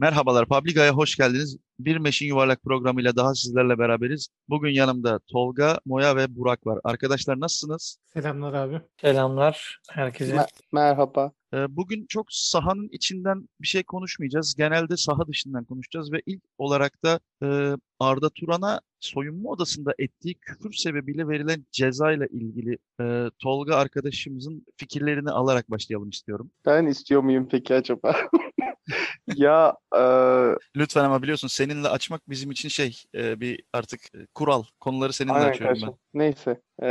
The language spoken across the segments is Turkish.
Merhabalar, Publica'ya hoş geldiniz. Bir Meşin Yuvarlak programıyla daha sizlerle beraberiz. Bugün yanımda Tolga, Moya ve Burak var. Arkadaşlar nasılsınız? Selamlar abi. Selamlar herkese. Me- merhaba. Ee, Bugün çok sahanın içinden bir şey konuşmayacağız. Genelde saha dışından konuşacağız ve ilk olarak da e, Arda Turan'a soyunma odasında ettiği küfür sebebiyle verilen ceza ile ilgili e, Tolga arkadaşımızın fikirlerini alarak başlayalım istiyorum. Ben istiyor muyum peki acaba? Ya e, Lütfen ama biliyorsun seninle açmak bizim için şey e, bir artık e, kural. Konuları seninle aynen açıyorum ben. kardeşim. Neyse. E,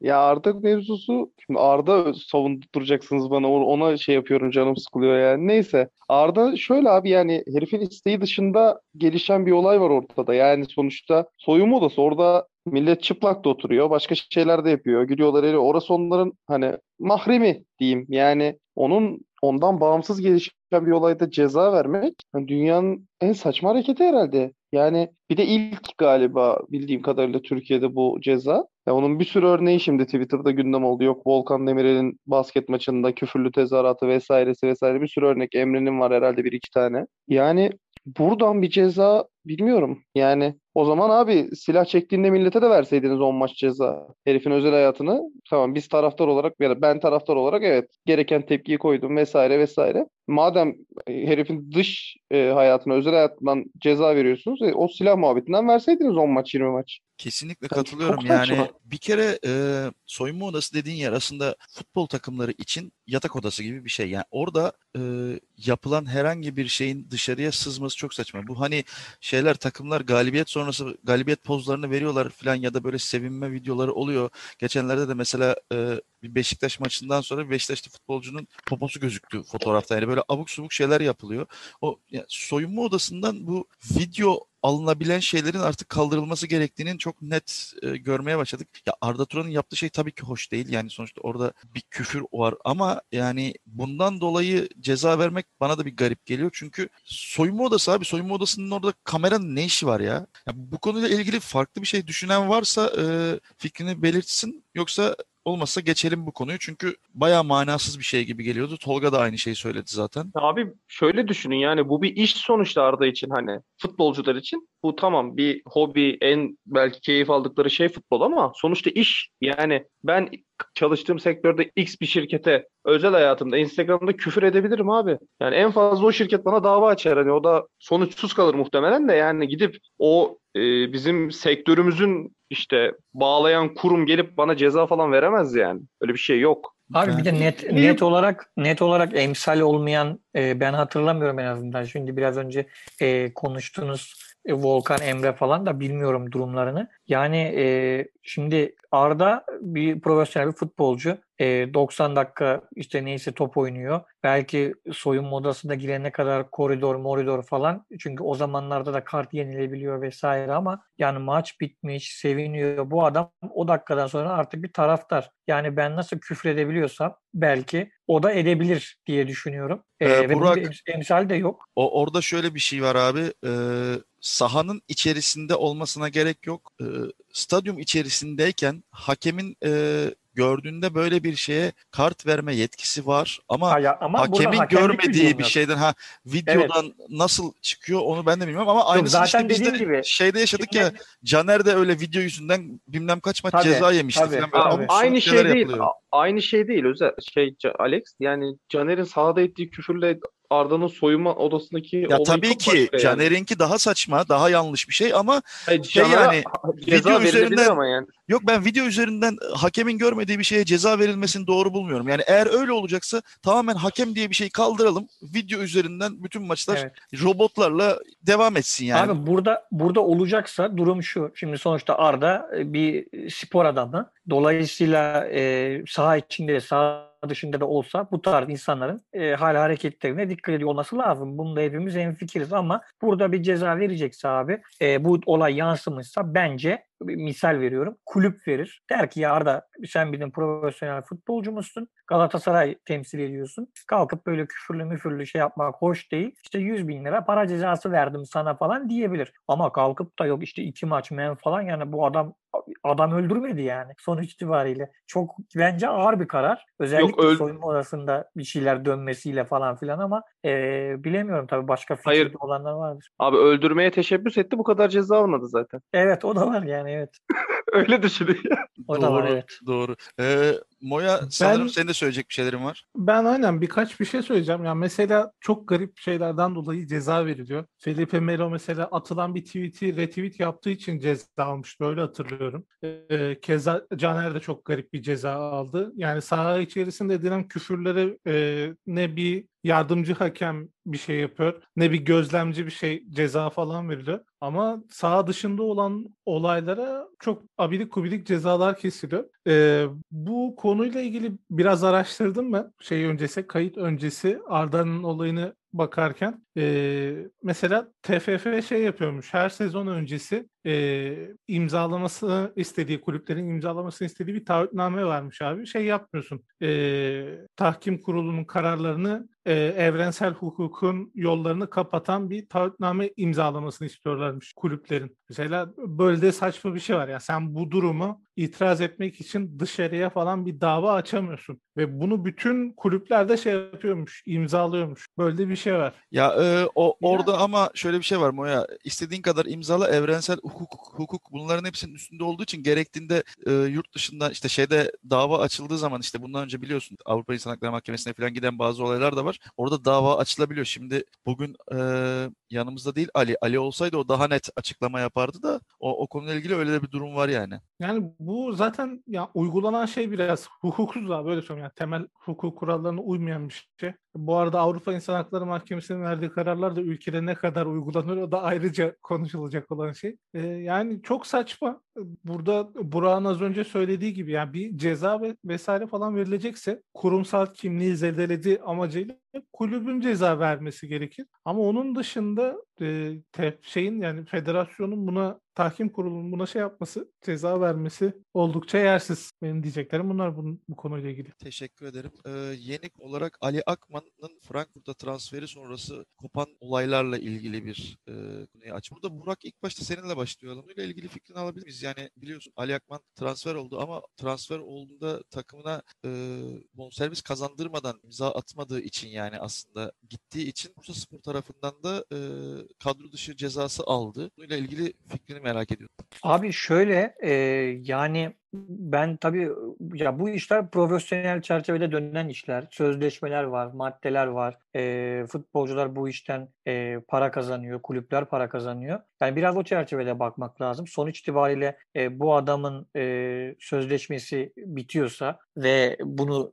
ya Arda mevzusu şimdi Arda savunduracaksınız bana ona şey yapıyorum canım sıkılıyor yani. Neyse. Arda şöyle abi yani herifin isteği dışında gelişen bir olay var ortada. Yani sonuçta soyunma odası orada millet çıplak da oturuyor. Başka şeyler de yapıyor. Gülüyorlar eğleniyor. Orası onların hani mahremi diyeyim. Yani onun ondan bağımsız gelişen bir olayda ceza vermek yani dünyanın en saçma hareketi herhalde. Yani bir de ilk galiba bildiğim kadarıyla Türkiye'de bu ceza. Ya onun bir sürü örneği şimdi Twitter'da gündem oldu. Yok Volkan Demirel'in basket maçında küfürlü tezahüratı vesairesi vesaire bir sürü örnek. Emre'nin var herhalde bir iki tane. Yani buradan bir ceza bilmiyorum. Yani o zaman abi silah çektiğinde millete de verseydiniz 10 maç ceza. Herifin özel hayatını tamam biz taraftar olarak ya ben taraftar olarak evet gereken tepkiyi koydum vesaire vesaire. Madem e, herifin dış e, hayatına, özel hayatından ceza veriyorsunuz, e, o silah muhabbetinden verseydiniz 10 maç, 20 maç. Kesinlikle Yani katılıyorum. Yani saçma. bir kere e, soyunma odası dediğin yer aslında futbol takımları için yatak odası gibi bir şey. Yani orada e, yapılan herhangi bir şeyin dışarıya sızması çok saçma. Bu hani şeyler takımlar galibiyet sonrası galibiyet pozlarını veriyorlar falan ya da böyle sevinme videoları oluyor. Geçenlerde de mesela e, bir Beşiktaş maçından sonra Beşiktaşlı futbolcunun poposu gözüktü fotoğrafta. Yani böyle abuk subuk şeyler yapılıyor. O ya, soyunma odasından bu video alınabilen şeylerin artık kaldırılması gerektiğinin çok net e, görmeye başladık. Ya Arda Turan'ın yaptığı şey tabii ki hoş değil. Yani sonuçta orada bir küfür var ama yani bundan dolayı ceza vermek bana da bir garip geliyor. Çünkü soyunma odası abi soyunma odasının orada kameranın ne işi var ya? ya bu konuyla ilgili farklı bir şey düşünen varsa e, fikrini belirtsin. Yoksa olmazsa geçelim bu konuyu. Çünkü bayağı manasız bir şey gibi geliyordu. Tolga da aynı şeyi söyledi zaten. Abi şöyle düşünün yani bu bir iş sonuçta Arda için hani futbolcular için bu tamam bir hobi en belki keyif aldıkları şey futbol ama sonuçta iş yani ben çalıştığım sektörde X bir şirkete özel hayatımda Instagram'da küfür edebilirim abi. Yani en fazla o şirket bana dava açar hani o da sonuçsuz kalır muhtemelen de yani gidip o e, bizim sektörümüzün işte bağlayan kurum gelip bana ceza falan veremez yani. Öyle bir şey yok. Abi bir de net net olarak net olarak emsal olmayan e, ben hatırlamıyorum en azından. Şimdi biraz önce e, konuştuğunuz Volkan Emre falan da bilmiyorum durumlarını. Yani e, şimdi Arda bir profesyonel bir futbolcu. E, 90 dakika işte neyse top oynuyor. Belki soyunma odasına girene kadar koridor moridor falan. Çünkü o zamanlarda da kart yenilebiliyor vesaire ama yani maç bitmiş, seviniyor. Bu adam o dakikadan sonra artık bir taraftar. Yani ben nasıl küfredebiliyorsam belki o da edebilir diye düşünüyorum. E, Ee, bunun Burak- emsal de yok. O orada şöyle bir şey var abi. e, sahanın içerisinde olmasına gerek yok. E, stadyum içerisindeyken hakemin e, gördüğünde böyle bir şeye kart verme yetkisi var ama Ha ya- ama hakemin görmediği bir şeyden ha videodan nasıl çıkıyor onu ben de bilmiyorum ama zaten işte biz de dediğim gibi, şeyde yaşadık şimdi- ya Caner de öyle video yüzünden bilmem kaç maç Tabii, ceza yemişti tabii, falan böyle Aynı şey değil. yapılıyor. Aynı şey değil özel şey Alex. Yani Caner'in sahada ettiği küfürle Arda'nın soyunma odasındaki Ya tabii ki yani. Caner'inki daha saçma, daha yanlış bir şey ama Hayır, şey yani, ceza video üzerinden- ama yani. Yok ben video üzerinden hakemin görmediği bir şeye ceza verilmesini doğru bulmuyorum. Yani eğer öyle olacaksa tamamen hakem diye bir şey kaldıralım. Video üzerinden bütün maçlar Evet. robotlarla devam etsin yani. Abi burada burada olacaksa durum şu. Şimdi sonuçta Arda e, bir spor adamı. Dolayısıyla e, saha içinde de saha dışında da olsa bu tarz insanların e, hal hareketlerine dikkat ediyor olması lazım. Bunda hepimiz hemfikiriz ama burada bir ceza verecekse abi e, bu olay yansımışsa bence bir misal veriyorum. Kulüp verir. Der ki ya Arda sen bizim profesyonel futbolcu musun? Galatasaray temsil ediyorsun. Kalkıp böyle küfürlü müfürlü şey yapmak hoş değil. İşte 100 bin lira para cezası verdim sana falan diyebilir. Ama kalkıp da yok işte iki maç men falan yani bu adam adam öldürmedi yani sonuç itibariyle. Çok bence ağır bir karar. Özellikle öl- soyunma odasında bir şeyler dönmesiyle falan filan ama e, bilemiyorum tabii başka fikirde Hayır. olanlar vardır. Abi öldürmeye teşebbüs etti bu kadar ceza almadı zaten. Evet o da var yani evet. Öyle düşünün ya. O da var Doğru, evet. Doğru. Ee, Moya sanırım senin de söyleyecek bir şeylerin var. Ben aynen birkaç bir şey söyleyeceğim. Yani mesela çok garip şeylerden dolayı ceza veriliyor. Felipe Melo mesela atılan bir tweet'i retweet yaptığı için ceza almış. Böyle hatırlıyorum. Ee, keza Caner de çok garip bir ceza aldı. Yani saha içerisinde edilen küfürlere e, ne bir yardımcı hakem bir şey yapıyor ne bir gözlemci bir şey ceza falan veriliyor. Ama saha dışında olan olaylara çok abidik kubidik cezalar kesiliyor. Ee, bu konuyla ilgili biraz araştırdım ben şey öncesi kayıt öncesi Arda'nın olayını bakarken Ee, mesela TFF şey yapıyormuş her sezon öncesi e, imzalamasını istediği kulüplerin imzalamasını istediği bir taahhütname varmış abi şey yapmıyorsun Ee, tahkim kurulunun kararlarını e, evrensel hukukun yollarını kapatan bir taahhütname imzalamasını istiyorlarmış kulüplerin. Mesela böyle de saçma bir şey var ya sen bu durumu itiraz etmek için dışarıya falan bir dava açamıyorsun. Ve bunu bütün kulüplerde şey yapıyormuş, imzalıyormuş. Böyle bir şey var. Ya e, o orada ama şöyle bir şey var Moya. İstediğin kadar imzala evrensel hukuk hukuk bunların hepsinin üstünde olduğu için gerektiğinde e, yurt dışında işte şeyde dava açıldığı zaman işte bundan önce biliyorsun Avrupa İnsan Hakları Mahkemesi'ne falan giden bazı olaylar da var. Orada dava açılabiliyor. Şimdi bugün e, yanımızda değil Ali. Ali olsaydı o daha net açıklama yapardı da o, o konuyla ilgili öyle de bir durum var yani. Yani bu zaten ya uygulanan şey biraz hukuksuz abi böyle söyleyeyim. Yani temel hukuk kurallarına uymayan bir şey. Bu arada Avrupa İnsan Hakları Mahkemesi'nin verdiği kararlar da ülkede ne kadar uygulanır o da ayrıca konuşulacak olan şey. Ee, yani çok saçma. Burada Burak'ın az önce söylediği gibi yani bir ceza ve vesaire falan verilecekse kurumsal kimliği zedeledi amacıyla kulübün ceza vermesi gerekir. Ama onun dışında e, te, şeyin yani federasyonun buna tahkim kurulunun buna şey yapması, ceza vermesi oldukça yersiz. Benim diyeceklerim bunlar bu, bu konuyla ilgili. Teşekkür ederim. Ee, yenik olarak Ali Akman'ın Frankfurt'a transferi sonrası kopan olaylarla ilgili bir e, konuyu aç. Burada Burak ilk başta seninle başlayalım. Bununla ilgili fikrini alabilir miyiz? Yani biliyorsun Ali Akman transfer oldu ama transfer olduğunda takımına e, bonservis kazandırmadan imza atmadığı için yani aslında gittiği için Bursa Spor tarafından da e, kadro dışı cezası aldı. Bununla ilgili fikrini merak ediyorum. Abi şöyle e, yani ben tabii ya bu işler profesyonel çerçevede dönen işler. Sözleşmeler var, maddeler var. E, futbolcular bu işten e, para kazanıyor, kulüpler para kazanıyor. Yani biraz o çerçevede bakmak lazım. Sonuç itibariyle e, bu adamın e, sözleşmesi bitiyorsa ve bunu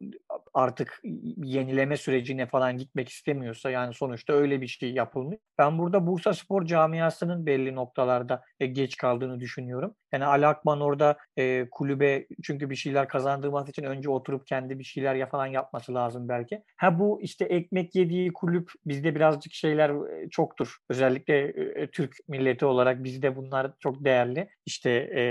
artık yenileme sürecine falan gitmek istemiyorsa yani sonuçta öyle bir şey yapılmış. Ben burada Bursa Spor camiasının belli noktalarda e, geç kaldığını düşünüyorum. Yani Ali Akman orada e, kulübe çünkü bir şeyler kazandırması için önce oturup kendi bir şeyler ya falan yapması lazım belki. Ha bu işte ekmek yediği kulüp bizde birazcık şeyler e, çoktur. Özellikle e, Türk milleti olarak bizde bunlar çok değerli. İşte e,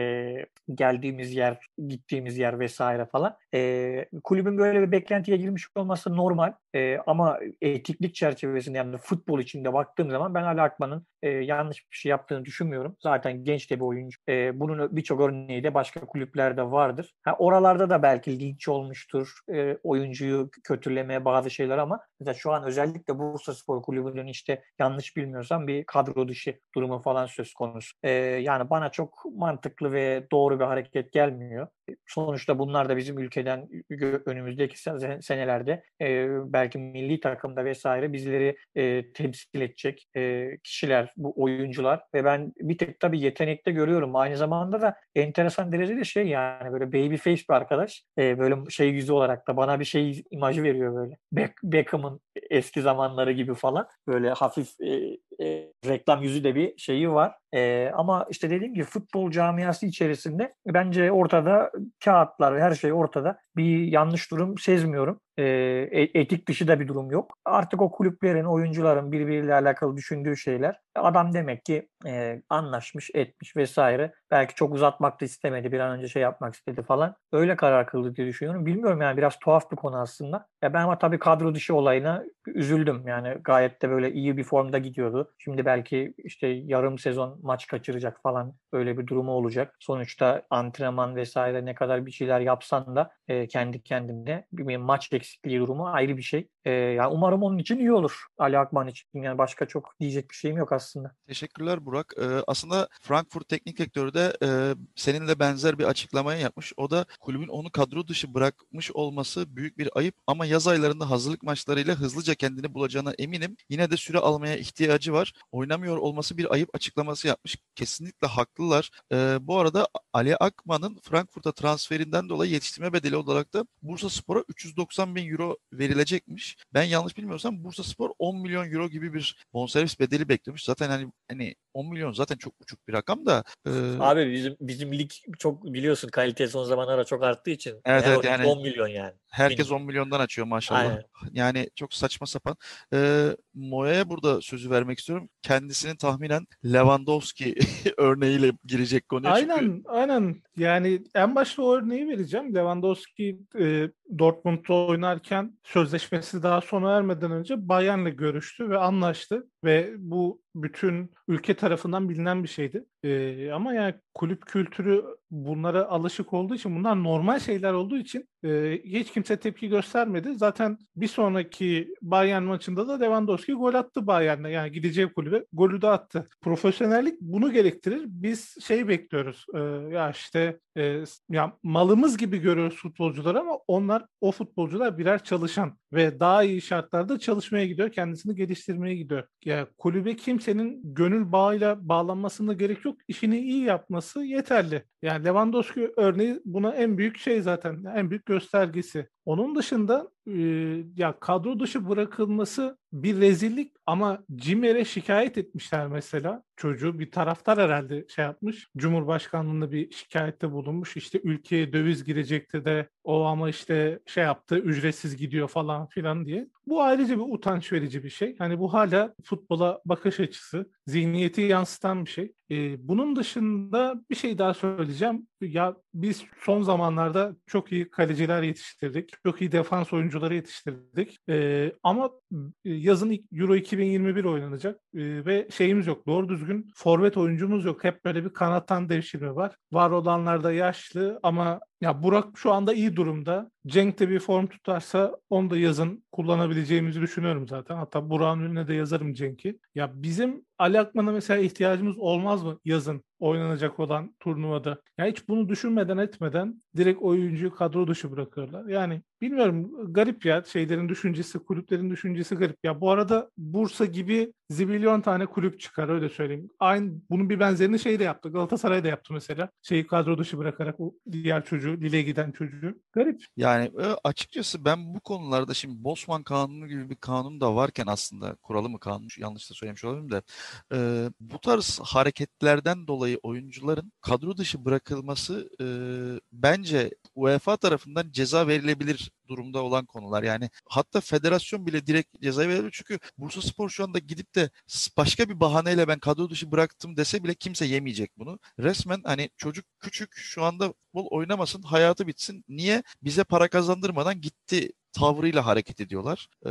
geldiğimiz yer, gittiğimiz yer vesaire falan. E, kulübün böyle bir beklentiye girmiş olması normal. E, ama etiklik çerçevesinde yani futbol içinde baktığım zaman ben Ali Akman'ın e, yanlış bir şey yaptığını düşünmüyorum. Zaten genç de bir oyuncu. E, bunun birçok örneği de başka kulüplerde vardır. Ha, oralarda da belki linç olmuştur. E, oyuncuyu kötüleme bazı şeyler ama mesela şu an özellikle Bursa Spor Kulübü'nün işte yanlış bilmiyorsam bir kadro dışı durumu falan söz konusu. E, yani bana çok mantıklı ve doğru bir hareket gelmiyor. Sonuçta bunlar da bizim ülkeden önümüzdeki senelerde e, belki milli takımda vesaire bizleri e, temsil edecek e, kişiler, bu oyuncular ve ben bir tek tabii yetenekte görüyorum. Aynı zamanda da enteresan derecede şey yani böyle baby face bir arkadaş. E, böyle şey yüzü olarak da bana bir şey imajı veriyor böyle. Beck, Beckham'ın eski zamanları gibi falan. Böyle hafif e, e, reklam yüzü de bir şeyi var. E, ama işte dediğim gibi futbol camiası içerisinde bence ortada kağıtlar her şey ortada. Bir yanlış durum sezmiyorum. E, etik dışı da bir durum yok. Artık o kulüplerin, oyuncuların birbiriyle alakalı düşündüğü şeyler. Adam demek ki e, anlaşmış, etmiş vesaire. Belki çok uzatmak da istemedi. Bir an önce şey yapmak istedi falan. Öyle karar kıldı diye düşünüyorum. Bilmiyorum yani biraz tuhaf bir konu aslında. Ya ben ama tabii kadro dışı olayına üzüldüm. Yani gayet de böyle iyi bir formda gidiyordu. Şimdi belki işte yarım sezon maç kaçıracak falan öyle bir durumu olacak. Sonuçta antrenman vesaire ne kadar bir şeyler yapsan da e, kendi kendine bir maç eksikliği durumu ayrı bir şey. E, yani umarım onun için iyi olur. Ali Akman için. Yani başka çok diyecek bir şeyim yok aslında. Teşekkürler Burak. Ee, aslında Frankfurt Teknik Direktörü de e, seninle benzer bir açıklamayı yapmış. O da kulübün onu kadro dışı bırakmış olması büyük bir ayıp ama yaz aylarında hazırlık maçlarıyla hızlıca kendini bulacağına eminim. Yine de süre almaya ihtiyacı var. Oynamıyor olması bir ayıp açıklaması yapmış. Kesinlikle haklılar. Ee, bu arada Ali Akman'ın Frankfurt'a transferinden dolayı yetiştirme bedeli olarak da Bursa Spor'a 390 bin euro verilecekmiş. Ben yanlış bilmiyorsam Bursa Spor 10 milyon euro gibi bir bonservis bedeli beklemiş. Zaten hani hani 10 milyon zaten çok uçuk bir rakam da. E... Abi bizim bizim lig çok biliyorsun kalite son zamanlarda çok arttığı için. Evet, evet yani 10 milyon yani. Herkes Benim. 10 milyondan açıyor maşallah. Aynen. Yani çok saçma sapan. Ee, Moya'ya burada sözü vermek istiyorum. Kendisinin tahminen Lewandowski örneğiyle girecek konuya. Aynen, çünkü... aynen. Yani en başta o örneği vereceğim. Lewandowski e, Dortmund'da oynarken sözleşmesi daha sona ermeden önce Bayern'le görüştü ve anlaştı ve bu bütün ülke tarafından bilinen bir şeydi. Ee, ama yani kulüp kültürü bunlara alışık olduğu için bunlar normal şeyler olduğu için e, hiç kimse tepki göstermedi. Zaten bir sonraki Bayern maçında da Lewandowski gol attı Bayern'e. Yani gideceği kulübe golü de attı. Profesyonellik bunu gerektirir. Biz şey bekliyoruz. E, ya işte e, ya malımız gibi görüyoruz futbolcuları ama onlar o futbolcular birer çalışan ve daha iyi şartlarda çalışmaya gidiyor. Kendisini geliştirmeye gidiyor. Ya kulübe kimsenin gönül bağıyla bağlanmasına gerek yok. İşini iyi yapması yeterli. Yani Lewandowski örneği buna en büyük şey zaten. En büyük göstergesi. Onun dışında e, ya kadro dışı bırakılması bir rezillik ama Cimer'e şikayet etmişler mesela. Çocuğu bir taraftar herhalde şey yapmış. Cumhurbaşkanlığında bir şikayette bulunmuş. İşte ülkeye döviz girecekti de o ama işte şey yaptı ücretsiz gidiyor falan filan diye. Bu ayrıca bir utanç verici bir şey. Hani bu hala futbola bakış açısı, zihniyeti yansıtan bir şey. Ee, bunun dışında bir şey daha söyleyeceğim. Ya biz son zamanlarda çok iyi kaleciler yetiştirdik. Çok iyi defans oyuncuları yetiştirdik. Ee, ama yazın Euro 2021 oynanacak ee, ve şeyimiz yok. Doğru düzgün forvet oyuncumuz yok. Hep böyle bir kanattan devşirme var. Var olanlar da yaşlı ama ya Burak şu anda iyi durumda. Cenk de bir form tutarsa onu da yazın kullanabileceğimizi düşünüyorum zaten. Hatta Burak'ın önüne de yazarım Cenk'i. Ya bizim Ali Akman'a mesela ihtiyacımız olmaz mı yazın oynanacak olan turnuvada? Ya hiç bunu düşünmeden etmeden direkt oyuncuyu kadro dışı bırakıyorlar. Yani bilmiyorum garip ya şeylerin düşüncesi, kulüplerin düşüncesi garip. Ya bu arada Bursa gibi zibilyon tane kulüp çıkar öyle söyleyeyim. Aynı bunun bir benzerini şey de yaptı. Galatasaray da yaptı mesela. Şeyi kadro dışı bırakarak o diğer çocuğu, Lille giden çocuğu. Garip. Yani e, açıkçası ben bu konularda şimdi Bosman Kanunu gibi bir kanun da varken aslında kuralı mı kanun yanlış da söylemiş olabilirim de e, bu tarz hareketlerden dolayı oyuncuların kadro dışı bırakılması e, bence UEFA tarafından ceza verilebilir durumda olan konular. Yani hatta federasyon bile direkt ceza verebilir. Çünkü Bursa Spor şu anda gidip de başka bir bahaneyle ben kadro dışı bıraktım dese bile kimse yemeyecek bunu. Resmen hani çocuk küçük şu anda futbol oynamasın hayatı bitsin. Niye? Bize para kazandırmadan gitti tavrıyla hareket ediyorlar. Ee,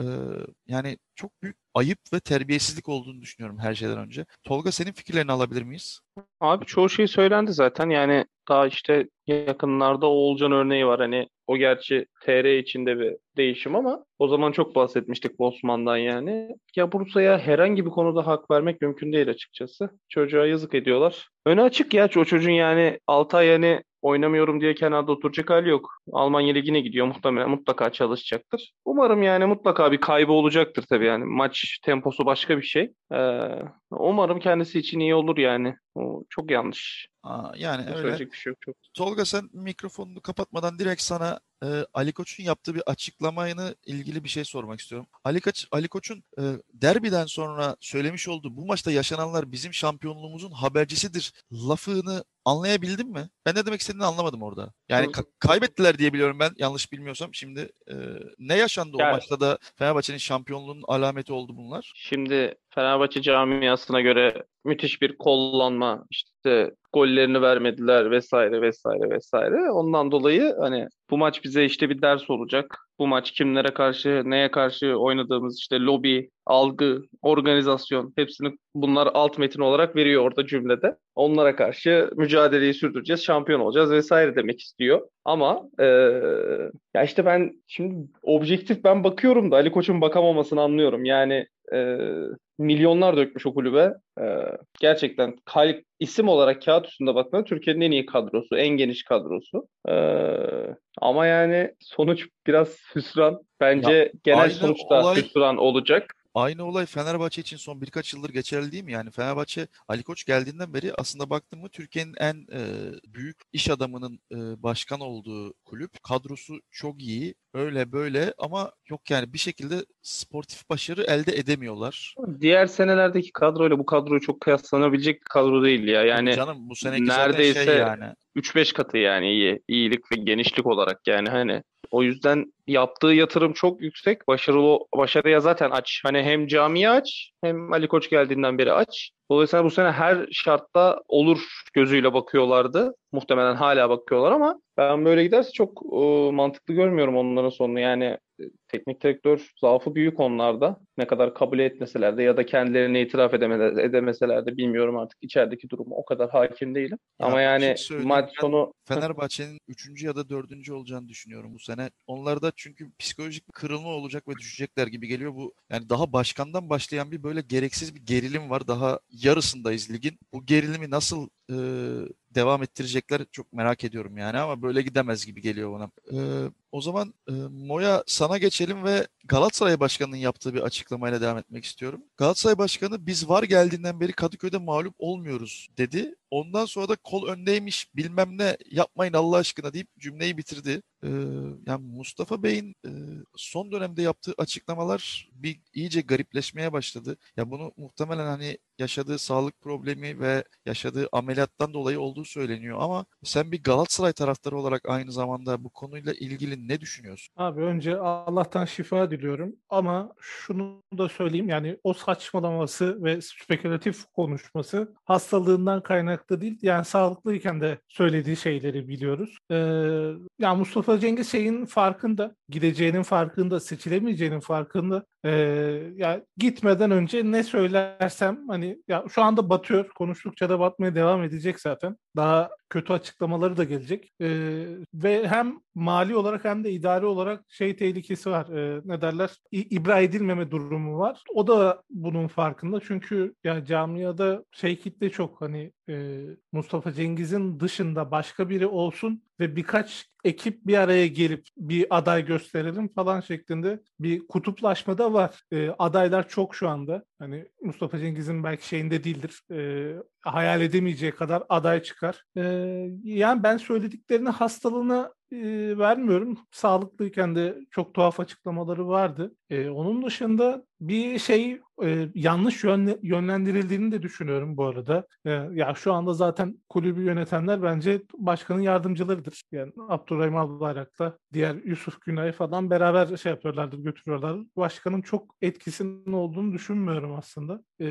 yani çok büyük ayıp ve terbiyesizlik olduğunu düşünüyorum her şeyden önce. Tolga senin fikirlerini alabilir miyiz? Abi çoğu şey söylendi zaten. Yani daha işte yakınlarda Oğulcan örneği var. Hani o gerçi TR içinde bir değişim ama o zaman çok bahsetmiştik Bosman'dan yani. Ya Bursa'ya herhangi bir konuda hak vermek mümkün değil açıkçası. Çocuğa yazık ediyorlar. Öne açık ya o çocuğun yani 6 ay yani oynamıyorum diye kenarda oturacak hali yok. Almanya Ligi'ne gidiyor muhtemelen mutlaka çalışacaktır. Umarım yani mutlaka bir kaybı olacaktır tabii yani maç temposu başka bir şey. Ee, umarım kendisi için iyi olur yani. O çok yanlış. Aa, yani öyle. Söyleyecek bir şey yok. Çok. Tolga sen mikrofonunu kapatmadan direkt sana e, Ali Koç'un yaptığı bir açıklamayla ilgili bir şey sormak istiyorum. Ali Koç Ali Koç'un e, derbiden sonra söylemiş olduğu bu maçta yaşananlar bizim şampiyonluğumuzun habercisidir lafını anlayabildin mi? Ben ne demek istediğini anlamadım orada. Yani ka- kaybettiler diye biliyorum ben yanlış bilmiyorsam. Şimdi e, ne yaşandı o Yani- maçta da Fenerbahçe'nin şampiyonluğunun alameti oldu bunlar? Şimdi Fenerbahçe camiasına göre müthiş bir kollanma, işte gollerini vermediler vesaire vesaire vesaire. Ondan dolayı hani bu maç bize işte bir ders olacak. Bu maç kimlere karşı, neye karşı oynadığımız işte lobi, algı, organizasyon hepsini bunlar alt metin olarak veriyor orada cümlede. Onlara karşı mücadeleyi sürdüreceğiz, şampiyon olacağız vesaire demek istiyor. Ama eee, ya işte ben şimdi objektif ben bakıyorum da Ali Koç'un bakamamasını anlıyorum. Yani eee, milyonlar dökmüş o kulübe. Eee, gerçekten kal- isim olarak kağıt üstünde baktığında Türkiye'nin en iyi kadrosu, en geniş kadrosu. Eee, ama yani sonuç biraz hüsran. Bence genel aynı sonuçta olay- hüsran olacak. Aynı olay Fenerbahçe için son birkaç yıldır geçerli değil mi? Yani Fenerbahçe Ali Koç geldiğinden beri aslında baktın mı Türkiye'nin en e, büyük iş adamının e, başkan olduğu kulüp. Kadrosu çok iyi. Öyle böyle ama yok yani bir şekilde sportif başarı elde edemiyorlar. Diğer senelerdeki kadroyla bu kadro çok kıyaslanabilecek bir kadro değil ya. Yani Canım bu seneki zaten neredeyse şey yani. 3-5 katı yani iyi. iyilik ve genişlik olarak yani hani o yüzden yaptığı yatırım çok yüksek. Başarılı başarıya zaten aç. Hani hem camiye aç hem Ali Koç geldiğinden beri aç. Dolayısıyla bu sene her şartta olur gözüyle bakıyorlardı. Muhtemelen hala bakıyorlar ama ben böyle giderse çok e, mantıklı görmüyorum onların sonunu. Yani e, teknik direktör zaafı büyük onlarda. Ne kadar kabul etmeseler de ya da kendilerini itiraf edeme- edemeseler de bilmiyorum artık içerideki durumu. O kadar hakim değilim. Ya Ama bir yani şey maç sonu Fenerbahçe'nin 3. ya da 4. olacağını düşünüyorum bu sene. Onlarda çünkü psikolojik bir kırılma olacak ve düşecekler gibi geliyor. Bu yani daha başkandan başlayan bir böyle gereksiz bir gerilim var. Daha yarısındayız ligin. Bu gerilimi nasıl e, devam ettirecekler çok merak ediyorum yani ama böyle gidemez gibi geliyor bana. E, o zaman e, Moya sana geçelim ve Galatasaray Başkanı'nın yaptığı bir açıklamayla devam etmek istiyorum. Galatasaray Başkanı biz var geldiğinden beri Kadıköy'de mağlup olmuyoruz dedi. Ondan sonra da kol öndeymiş bilmem ne yapmayın Allah aşkına deyip cümleyi bitirdi. Ee, yani Mustafa Bey'in e, son dönemde yaptığı açıklamalar bir iyice garipleşmeye başladı. Ya bunu muhtemelen hani yaşadığı sağlık problemi ve yaşadığı ameliyattan dolayı olduğu söyleniyor ama sen bir Galatasaray taraftarı olarak aynı zamanda bu konuyla ilgili ne düşünüyorsun? Abi önce Allah'tan şifa diliyorum ama şunu da söyleyeyim yani o saçmalaması ve spekülatif konuşması hastalığından kaynaklı değil yani sağlıklıyken de söylediği şeyleri biliyoruz. Ee, yani Mustafa Cengiz şeyin farkında, gideceğinin farkında, seçilemeyeceğinin farkında. Ee, ya gitmeden önce ne söylersem hani ya şu anda batıyor, konuştukça da batmaya devam edecek zaten. Daha kötü açıklamaları da gelecek. Ee, ve hem mali olarak hem de idari olarak şey tehlikesi var. Ee, ne derler? İ- ibra edilmeme durumu var. O da bunun farkında. Çünkü ya camiada şey kitle çok hani e, Mustafa Cengiz'in dışında başka biri olsun ve birkaç ekip bir araya gelip bir aday gösterelim falan şeklinde bir kutuplaşma da var. Ee, adaylar çok şu anda. Hani Mustafa Cengiz'in belki şeyinde değildir. Ee, hayal edemeyeceği kadar aday çıkar. Ee, yani ben söylediklerini hastalığına e, vermiyorum. Sağlıklıyken de çok tuhaf açıklamaları vardı. Ee, onun dışında bir şey e, yanlış yönle- yönlendirildiğini de düşünüyorum bu arada. Ee, ya şu anda zaten kulübü yönetenler bence başkanın yardımcılarıdır. Yani Abdurrahim Albayrak'la diğer Yusuf Günay falan beraber şey yapıyorlardır, götürüyorlar. Başkanın çok etkisinin olduğunu düşünmüyorum aslında. Ee,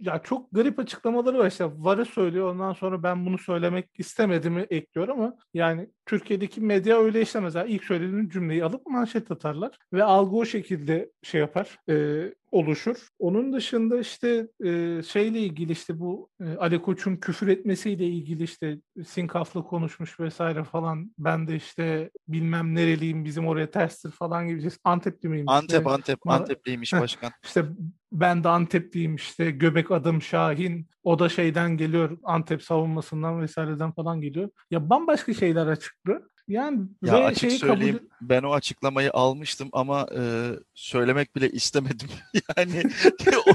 ya çok garip açıklamaları var işte. Varı söylüyor ondan sonra ben bunu söylemek istemediğimi ekliyor ama yani Türkiye'deki medya öyle işlemez. Yani ilk söylediğin cümleyi alıp manşet atarlar ve algı o şekilde şey yapar, e, oluşur. Onun dışında işte e, şeyle ilgili işte bu e, Ali Koç'un küfür etmesiyle ilgili işte sinkaflı konuşmuş vesaire falan. Ben de işte bilmem nereliyim bizim oraya terstir falan gibi. Antepli miyim? Antep İşte, Antep Bana- Antepliymiş başkan. işte ben de Antepliyim işte göbek adım Şahin o da şeyden geliyor Antep savunmasından vesaireden falan geliyor. Ya bambaşka şeyler açıklıyor. Yani Ya ve açık şeyi söyleyeyim kabul ben o açıklamayı almıştım ama e, söylemek bile istemedim. Yani o,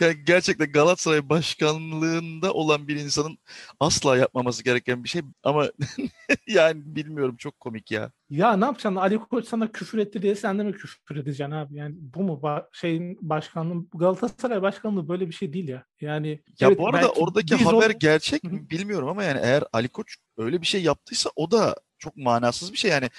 yani gerçekten Galatasaray başkanlığında olan bir insanın asla yapmaması gereken bir şey ama yani bilmiyorum çok komik ya. Ya ne yapacaksın? Ali Koç sana küfür etti diye sen de mi küfür edeceksin abi? Yani bu mu ba- şeyin başkanlığı Galatasaray başkanlığı böyle bir şey değil ya. Yani Ya evet, bu arada oradaki haber o- gerçek mi bilmiyorum ama yani eğer Ali Koç öyle bir şey yaptıysa o da çok manasız bir şey yani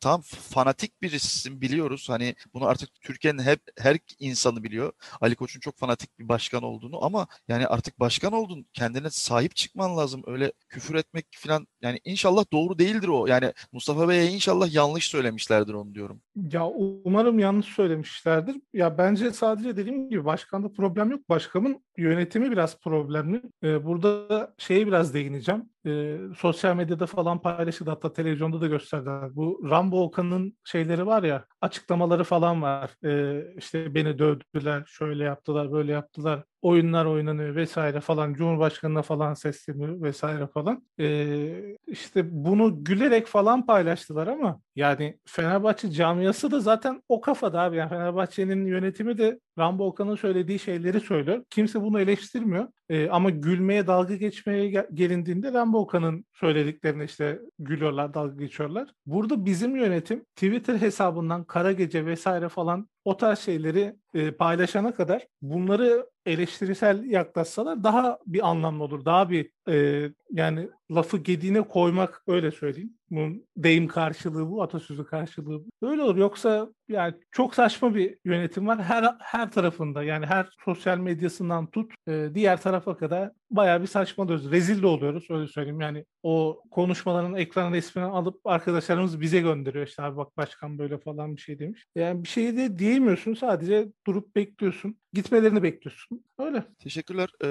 tam fanatik birisisin biliyoruz hani bunu artık Türkiye'nin hep her insanı biliyor Ali Koç'un çok fanatik bir başkan olduğunu ama yani artık başkan oldun kendine sahip çıkman lazım öyle küfür etmek falan yani inşallah doğru değildir o yani Mustafa Bey'e inşallah yanlış söylemişlerdir onu diyorum. Ya umarım yanlış söylemişlerdir. Ya bence sadece dediğim gibi başkanda problem yok. Başkanın yönetimi biraz problemli. Ee, burada şeye biraz değineceğim. Ee, sosyal medyada falan paylaşıldı hatta televizyonda da gösterdiler. Bu Rambo Okan'ın şeyleri var ya açıklamaları falan var. Ee, işte beni dövdüler, şöyle yaptılar, böyle yaptılar. Oyunlar oynanıyor vesaire falan. Cumhurbaşkanına falan sesleniyor vesaire falan. Ee, işte bunu gülerek falan paylaştılar ama yani Fenerbahçe camiası da zaten o kafada abi. Yani Fenerbahçe'nin yönetimi de Rambo Okan'ın söylediği şeyleri söylüyor. Kimse bunu eleştirmiyor. Ee, ama gülmeye, dalga geçmeye gel- gelindiğinde Rambo Okan'ın söylediklerine işte gülüyorlar, dalga geçiyorlar. Burada bizim yönetim Twitter hesabından Kara Gece vesaire falan o tarz şeyleri e, paylaşana kadar bunları eleştirisel yaklaşsalar daha bir anlamlı olur. Daha bir e, yani lafı gediğine koymak öyle söyleyeyim. Bunun deyim karşılığı bu, atasözü karşılığı bu. Öyle olur. Yoksa yani çok saçma bir yönetim var her her tarafında. Yani her sosyal medyasından tut e, diğer tarafa kadar bayağı bir saçmalıyoruz. Rezil de oluyoruz öyle söyleyeyim. Yani o konuşmaların ekran resmini alıp arkadaşlarımız bize gönderiyor. İşte abi bak başkan böyle falan bir şey demiş. Yani bir şey de diyemiyorsun. Sadece durup bekliyorsun. Gitmelerini bekliyorsun. Öyle. Teşekkürler. Ee,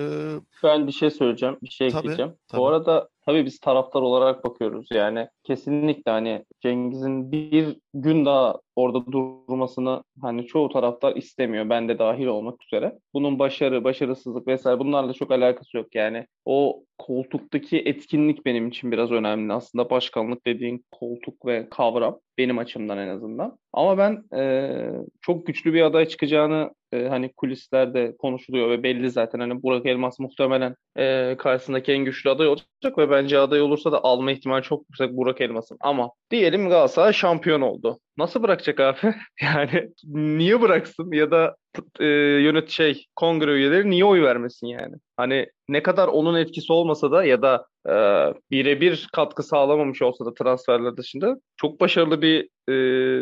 Ben bir şey söyleyeceğim, bir şey Tabii, ekleyeceğim. tabii. Bu arada tabii biz taraftar olarak bakıyoruz. Yani kesinlikle hani Cengiz'in bir gün daha orada durmasını hani çoğu taraftar istemiyor. Ben de dahil olmak üzere. Bunun başarı, başarısızlık vesaire bunlarla çok alakası yok. Yani o koltuktaki etkinlik benim için biraz önemli. Aslında başkanlık dediğin koltuk ve kavram benim açımdan en azından. Ama ben eee, çok güçlü bir aday çıkacağını e, hani kulislerde konuşuluyor ve belli zaten hani Burak Elmas muhtemelen e, karşısındaki en güçlü aday olacak ve bence aday olursa da alma ihtimali çok yüksek Burak Elmas'ın. Ama diyelim Galatasaray şampiyon oldu. Nasıl bırakacak abi? Yani niye bıraksın ya da e, yönet şey kongre üyeleri niye oy vermesin yani? Hani ne kadar onun etkisi olmasa da ya da e, birebir katkı sağlamamış olsa da transferler dışında çok başarılı bir e,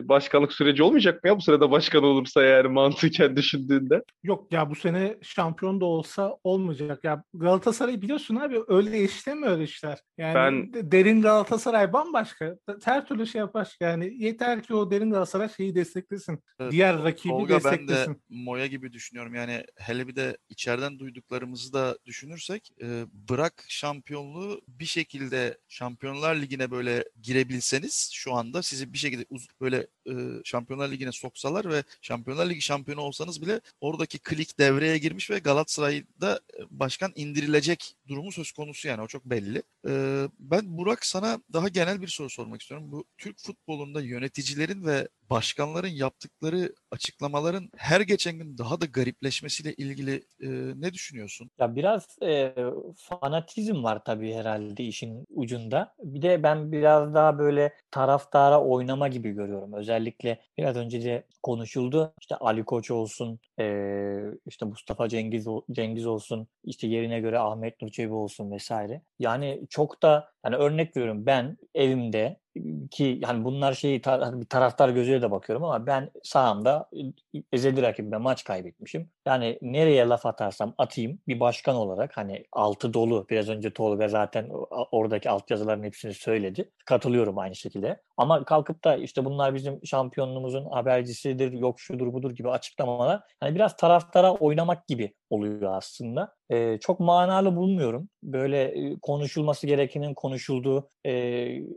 başkanlık süreci olmayacak mı ya bu sırada başkan olursa yani mantıken düşündüğünde? Yok ya bu sene şampiyon da olsa olmayacak. Ya Galatasaray biliyorsun abi öyle işlemiyor işler. Yani Ben- de- derin Galatasaray bambaşka. Her türlü şey yapar. Yani yeter ki o derin Galatasaray şeyi desteklesin. Evet, Diğer rakibi Tolga ben de desteklesin. Moya gibi düşünüyorum. Yani hele bir de içeriden duyduklarımızı da düşünürsek e, bırak şampiyonluğu bir şekilde Şampiyonlar Ligi'ne böyle girebilseniz şu anda sizi bir şekilde uz- böyle e, Şampiyonlar Ligi'ne soksalar ve Şampiyonlar Ligi şampiyonu olsanız bile oradaki klik devreye girmiş ve Galatasaray'da e, başkan indirilecek durumu söz konusu yani o çok belli. E, ben Burak sana daha genel bir soru sormak istiyorum. Bu Türk futbolunda yöneticilerin ve başkanların yaptıkları açıklamaların her geçen gün daha da garipleşmesiyle ilgili e, ne düşünüyorsun? Ya biraz e, fanatizm var tabii herhalde işin ucunda. Bir de ben biraz daha böyle taraftara oynama gibi görüyorum. Özellikle biraz önce de konuşuldu. İşte Ali Koç olsun, e, işte Mustafa Cengiz Cengiz olsun, işte yerine göre Ahmet Nur Çebi olsun vesaire. Yani çok da yani örnek veriyorum ben evimde ki yani bunlar şeyi hani bir taraftar gözüyle de bakıyorum ama ben sahamda ezeli rakibime maç kaybetmişim. Yani nereye laf atarsam atayım bir başkan olarak hani altı dolu biraz önce Tolga zaten oradaki altyazıların hepsini söyledi. Katılıyorum aynı şekilde. Ama kalkıp da işte bunlar bizim şampiyonluğumuzun habercisidir, yok şudur budur gibi açıklamalar hani biraz taraftara oynamak gibi oluyor aslında. Ee, çok manalı bulmuyorum. Böyle konuşulması gerekenin konuşulduğu e,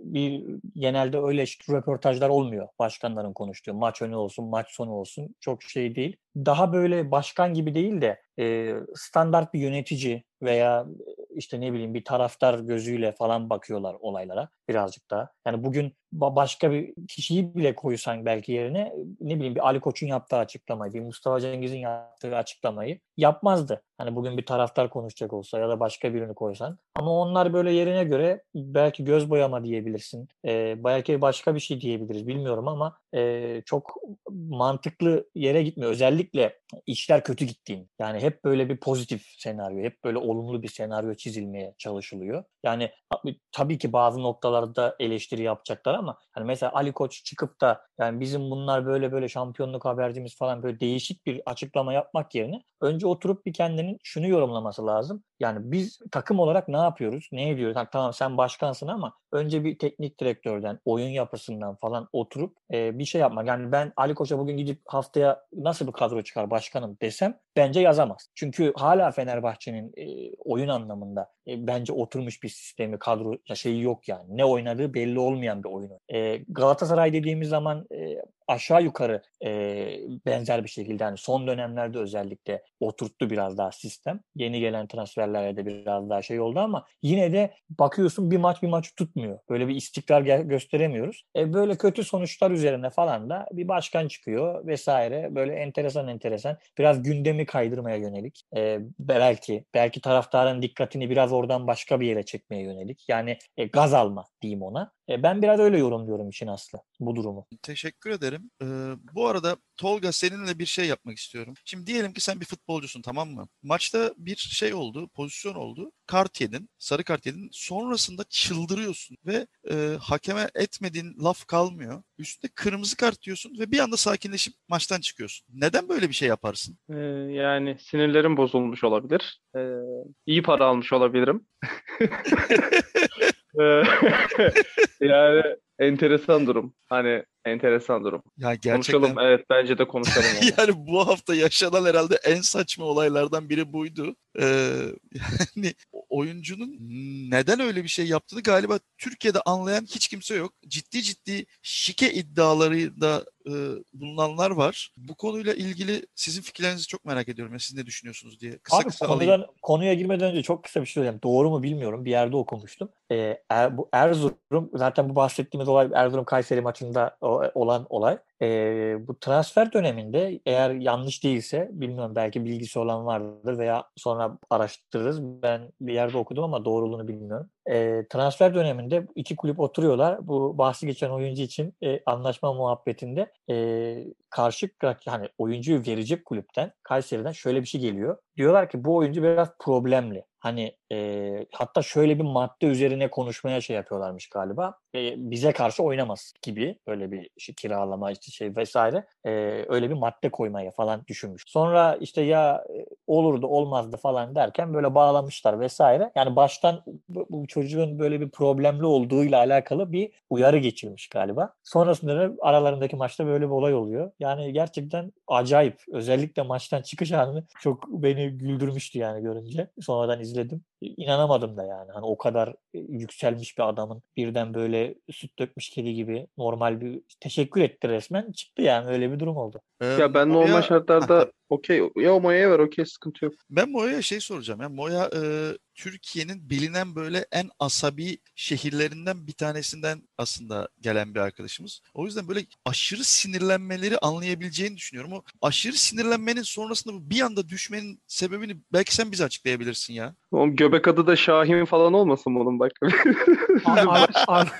bir genelde öyle işte röportajlar olmuyor. Başkanların konuştuğu maç önü olsun, maç sonu olsun çok şey değil. Daha böyle başkan gibi değil de e, standart bir yönetici veya işte ne bileyim bir taraftar gözüyle falan bakıyorlar olaylara birazcık daha. Yani bugün başka bir kişiyi bile koysan belki yerine ne bileyim bir Ali Koç'un yaptığı açıklamayı, bir Mustafa Cengiz'in yaptığı açıklamayı yapmazdı. Hani bugün bir taraftar konuşacak olsa ya da başka birini koysan. Ama onlar böyle yerine göre belki göz boyama diyebilirsin. E, belki başka bir şey diyebiliriz bilmiyorum ama e, çok mantıklı yere gitmiyor. Özellikle işler kötü gittiğin. Yani hep böyle bir pozitif senaryo, hep böyle olumlu bir senaryo çizilmeye çalışılıyor. Yani tabii ki bazı noktalarda eleştiri yapacaklar ama hani mesela Ali Koç çıkıp da yani bizim bunlar böyle böyle şampiyonluk habercimiz falan böyle değişik bir açıklama yapmak yerine önce oturup bir kendinin şunu yorumlaması lazım. Yani biz takım olarak ne yapıyoruz? Ne ediyoruz? Yani tamam sen başkansın ama önce bir teknik direktörden, oyun yapısından falan oturup e, bir şey yapmak. Yani ben Ali Koç'a bugün gidip haftaya nasıl bir kadro çıkar başkanım desem bence yazamaz. Çünkü hala Fenerbahçe'nin e, oyun anlamında e, bence oturmuş bir sistemi, kadro şeyi yok yani. Ne oynadığı belli olmayan bir oyunu. E, Galatasaray dediğimiz zaman e, aşağı yukarı e, benzer bir şekilde yani son dönemlerde özellikle oturttu biraz daha sistem. Yeni gelen transferlerle de biraz daha şey oldu ama yine de bakıyorsun bir maç bir maç tutmuyor. Böyle bir istikrar gösteremiyoruz. E, böyle kötü sonuçlar üzerine falan da bir başkan çıkıyor vesaire. Böyle enteresan enteresan biraz gündemi kaydırmaya yönelik. E, belki belki taraftarın dikkatini biraz oradan başka bir yere çekmeye yönelik. Yani e, gaz alma diyeyim ona. E, ben biraz öyle yorumluyorum işin aslı bu durumu. Teşekkür ederim. Ee, bu arada Tolga seninle bir şey yapmak istiyorum. Şimdi diyelim ki sen bir futbolcusun tamam mı? Maçta bir şey oldu, pozisyon oldu. Kart yedin, sarı kart yedin. Sonrasında çıldırıyorsun ve e, hakeme etmediğin laf kalmıyor. Üstüne kırmızı kart diyorsun ve bir anda sakinleşip maçtan çıkıyorsun. Neden böyle bir şey yaparsın? Ee, yani sinirlerim bozulmuş olabilir. Ee, iyi para almış olabilirim. Ee, yani enteresan durum. Hani enteresan durum. Ya gerçekten... Konuşalım evet bence de konuşalım. yani bu hafta yaşanan herhalde en saçma olaylardan biri buydu. Ee, yani oyuncunun neden öyle bir şey yaptığını galiba Türkiye'de anlayan hiç kimse yok. Ciddi ciddi şike iddiaları da e, bulunanlar var. Bu konuyla ilgili sizin fikirlerinizi çok merak ediyorum. Ya, siz ne düşünüyorsunuz diye. Kısa Abi, kısa konudan, alayım. Konuya girmeden önce çok kısa bir şey söyleyeyim. Doğru mu bilmiyorum. Bir yerde okumuştum. Ee, er, bu Erzurum zaten bu bahsettiğimiz olay Erzurum Kayseri maçında olan olay. Ee, bu transfer döneminde eğer yanlış değilse bilmiyorum belki bilgisi olan vardır veya sonra araştırırız. Ben bir yerde okudum ama doğruluğunu bilmiyorum. Ee, transfer döneminde iki kulüp oturuyorlar. Bu bahsi geçen oyuncu için e, anlaşma muhabbetinde e, karşı hani oyuncuyu verecek kulüpten Kayseri'den şöyle bir şey geliyor. Diyorlar ki bu oyuncu biraz problemli. Hani e, hatta şöyle bir madde üzerine konuşmaya şey yapıyorlarmış galiba. E, bize karşı oynamaz gibi böyle bir şey, kiralama işte şey vesaire. E, öyle bir madde koymaya falan düşünmüş. Sonra işte ya olurdu olmazdı falan derken böyle bağlamışlar vesaire. Yani baştan bu çocuğun böyle bir problemli olduğuyla alakalı bir uyarı geçilmiş galiba. Sonrasında da aralarındaki maçta böyle bir olay oluyor. Yani gerçekten acayip. Özellikle maçtan çıkış anı çok beni güldürmüştü yani görünce. Sonradan izledim. İnanamadım da yani. Hani o kadar e, yükselmiş bir adamın birden böyle süt dökmüş kedi gibi normal bir teşekkür etti resmen. Çıktı yani öyle bir durum oldu. Ee, ya ben normal Moya... şartlarda okey. Ya Moya'ya ver okey sıkıntı yok. Ben Moya'ya şey soracağım. Ya Moya e, Türkiye'nin bilinen böyle en asabi şehirlerinden bir tanesinden aslında gelen bir arkadaşımız. O yüzden böyle aşırı sinirlenmeleri anlayabileceğini düşünüyorum. O aşırı sinirlenmenin sonrasında bir anda düşmenin sebebini belki sen bize açıklayabilirsin ya. O göbek adı da Şahin falan olmasın bunun bak.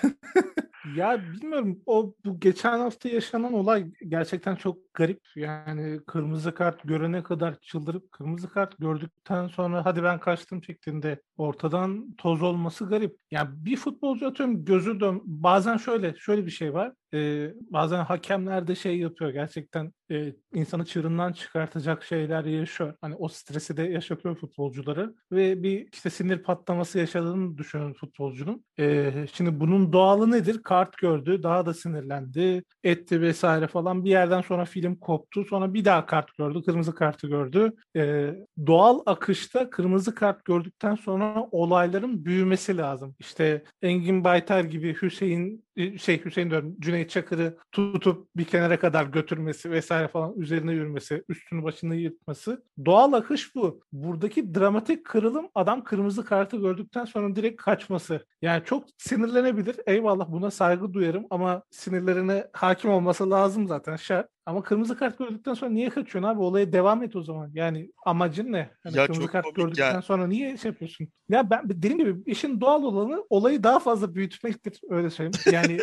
Ya bilmiyorum o bu geçen hafta yaşanan olay gerçekten çok garip. Yani kırmızı kart görene kadar çıldırıp kırmızı kart gördükten sonra hadi ben kaçtım şeklinde ortadan toz olması garip. Yani bir futbolcu atıyorum gözü dön bazen şöyle şöyle bir şey var. Ee, bazen hakemler de şey yapıyor gerçekten e, insanı çığırından çıkartacak şeyler yaşıyor. Hani o stresi de yaşatıyor futbolcuları ve bir işte sinir patlaması yaşadığını düşünün futbolcunun. E, şimdi bunun doğalı nedir? Kart gördü, daha da sinirlendi, etti vesaire falan. Bir yerden sonra film koptu. Sonra bir daha kart gördü, kırmızı kartı gördü. E, doğal akışta kırmızı kart gördükten sonra olayların büyümesi lazım. İşte Engin Baytar gibi, Hüseyin şey Hüseyin diyorum Cüneyt Çakır'ı tutup bir kenara kadar götürmesi vesaire falan üzerine yürümesi, üstünü başını yırtması. Doğal akış bu. Buradaki dramatik kırılım adam kırmızı kartı gördükten sonra direkt kaçması. Yani çok sinirlenebilir. Eyvallah buna saygı duyarım ama sinirlerine hakim olması lazım zaten şart. Ama kırmızı kart gördükten sonra niye kaçıyorsun abi? Olaya devam et o zaman. Yani amacın ne? Hani Ya kırmızı kart gördükten ya. sonra niye şey yapıyorsun? Ya ben dediğim gibi işin doğal olanı olayı daha fazla büyütmektir. Öyle söyleyeyim. Yani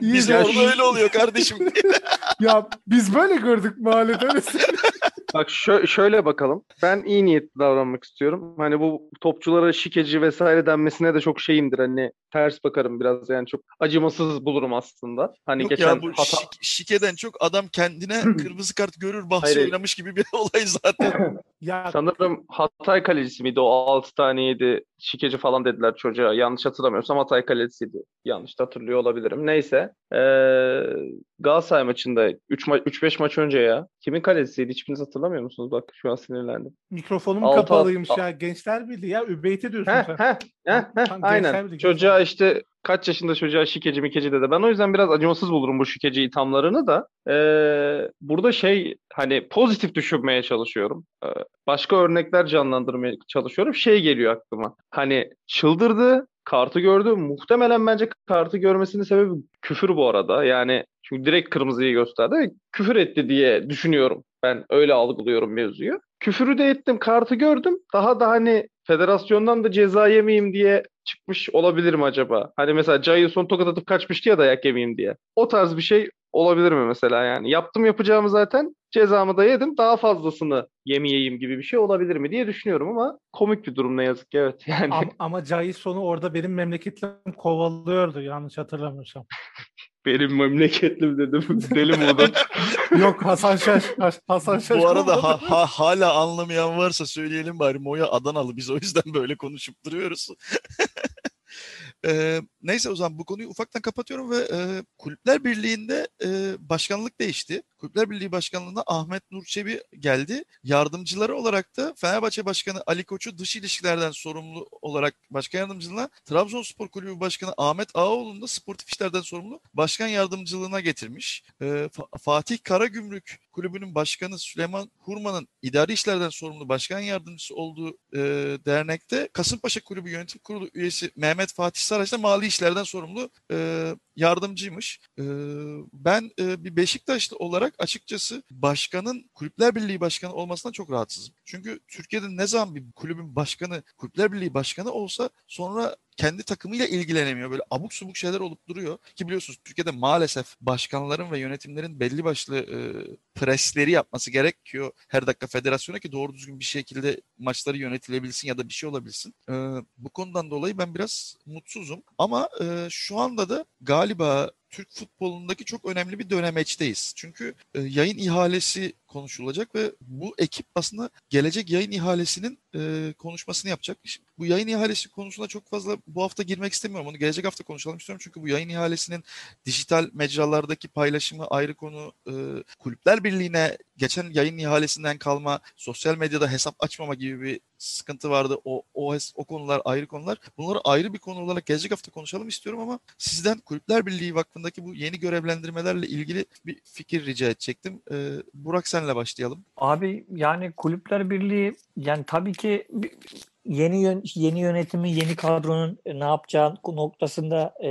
Bizim de- orada öyle oluyor kardeşim. ya biz böyle gördük mahallede. Bak şö- şöyle bakalım. Ben iyi niyetli davranmak istiyorum. Hani bu topçulara şikeci vesaire denmesine de çok şeyimdir. Hani ters bakarım biraz yani çok acımasız bulurum aslında. Hani Yok geçen ya bu hata şik- şikeden çok adam kendine kırmızı kart görür bahsi Hayır. oynamış gibi bir olay zaten. Ya sanırım Hatay kalecisi miydi? O 6 tane yedi şikeci falan dediler çocuğa. Yanlış hatırlamıyorsam Hatay kalecisiydi. Yanlış hatırlıyor olabilirim. Neyse. Ee, Galatasaray maçında 3 ma 3-5 maç önce ya. Kimin kalecisiydi? Hiçbiriniz hatırlamıyor musunuz? Bak şu an sinirlendim. mikrofonum Altı- kapalıymış alt- ya. Gençler Birliği ya. Übeyt'e diyorsun Heh, sen. heh, heh, heh, Tam aynen. Çocuğa işte kaç yaşında çocuğa şikeci mikeci dedi. Ben o yüzden biraz acımasız bulurum bu şikeci ithamlarını da. Ee, burada şey hani pozitif düşünmeye çalışıyorum. Ee, başka örnekler canlandırmaya çalışıyorum. Şey geliyor aklıma. Hani çıldırdı, kartı gördü. Muhtemelen bence kartı görmesinin sebebi küfür bu arada. Yani çünkü direkt kırmızıyı gösterdi. Küfür etti diye düşünüyorum. Ben öyle algılıyorum mevzuyu. Küfürü de ettim, kartı gördüm. Daha da hani federasyondan da ceza yemeyeyim diye çıkmış olabilirim acaba? Hani mesela Cahil son tokat atıp kaçmıştı ya dayak yemeyeyim diye. O tarz bir şey olabilir mi mesela yani? Yaptım yapacağımı zaten cezamı da yedim. Daha fazlasını yemeyeyim gibi bir şey olabilir mi diye düşünüyorum ama komik bir durum ne yazık ki evet yani. Ama, ama Cahil sonu orada benim memleketim kovalıyordu yanlış hatırlamıyorsam. Benim memleketlim dedim. Deli modum. Yok Hasan Şaş. Hasan Şaş Bu arada ha- ha- hala anlamayan varsa söyleyelim bari Moya Adanalı biz o yüzden böyle konuşup duruyoruz. Ee, neyse o zaman bu konuyu ufaktan kapatıyorum ve e, Kulüpler Birliği'nde e, başkanlık değişti. Kulüpler Birliği Başkanlığı'na Ahmet Nur Çebi geldi. Yardımcıları olarak da Fenerbahçe Başkanı Ali Koç'u dış ilişkilerden sorumlu olarak başkan yardımcılığına, Trabzonspor Kulübü Başkanı Ahmet Ağaoğlu'nu da sportif işlerden sorumlu başkan yardımcılığına getirmiş. Fa- Fatih Karagümrük Kulübü'nün başkanı Süleyman Hurman'ın idari işlerden sorumlu başkan yardımcısı olduğu e, dernekte Kasımpaşa Kulübü Yönetim Kurulu üyesi Mehmet Fatih Saraç da mali işlerden sorumlu e, yardımcıymış. E, ben e, bir Beşiktaşlı olarak açıkçası başkanın Kulüpler Birliği Başkanı olmasından çok rahatsızım. Çünkü Türkiye'de ne zaman bir kulübün başkanı Kulüpler Birliği Başkanı olsa sonra kendi takımıyla ilgilenemiyor. Böyle abuk subuk şeyler olup duruyor. Ki biliyorsunuz Türkiye'de maalesef başkanların ve yönetimlerin belli başlı e, presleri yapması gerekiyor. Her dakika federasyona ki doğru düzgün bir şekilde maçları yönetilebilsin ya da bir şey olabilsin. E, bu konudan dolayı ben biraz mutsuzum. Ama e, şu anda da galiba Türk futbolundaki çok önemli bir dönemeçteyiz. Çünkü e, yayın ihalesi konuşulacak ve bu ekip aslında gelecek yayın ihalesinin e, konuşmasını yapacak. Şimdi bu yayın ihalesi konusuna çok fazla bu hafta girmek istemiyorum. Onu gelecek hafta konuşalım istiyorum. Çünkü bu yayın ihalesinin dijital mecralardaki paylaşımı ayrı konu. E, Kulüpler Birliği'ne geçen yayın ihalesinden kalma sosyal medyada hesap açmama gibi bir sıkıntı vardı. O, o, o konular ayrı konular. Bunları ayrı bir konu olarak gelecek hafta konuşalım istiyorum ama sizden Kulüpler Birliği Vakfı'ndaki bu yeni görevlendirmelerle ilgili bir fikir rica edecektim. E, Burak senle başlayalım. Abi yani Kulüpler Birliği yani tabii ki yeni yön, yeni yönetimi, yeni kadronun ne yapacağı noktasında e,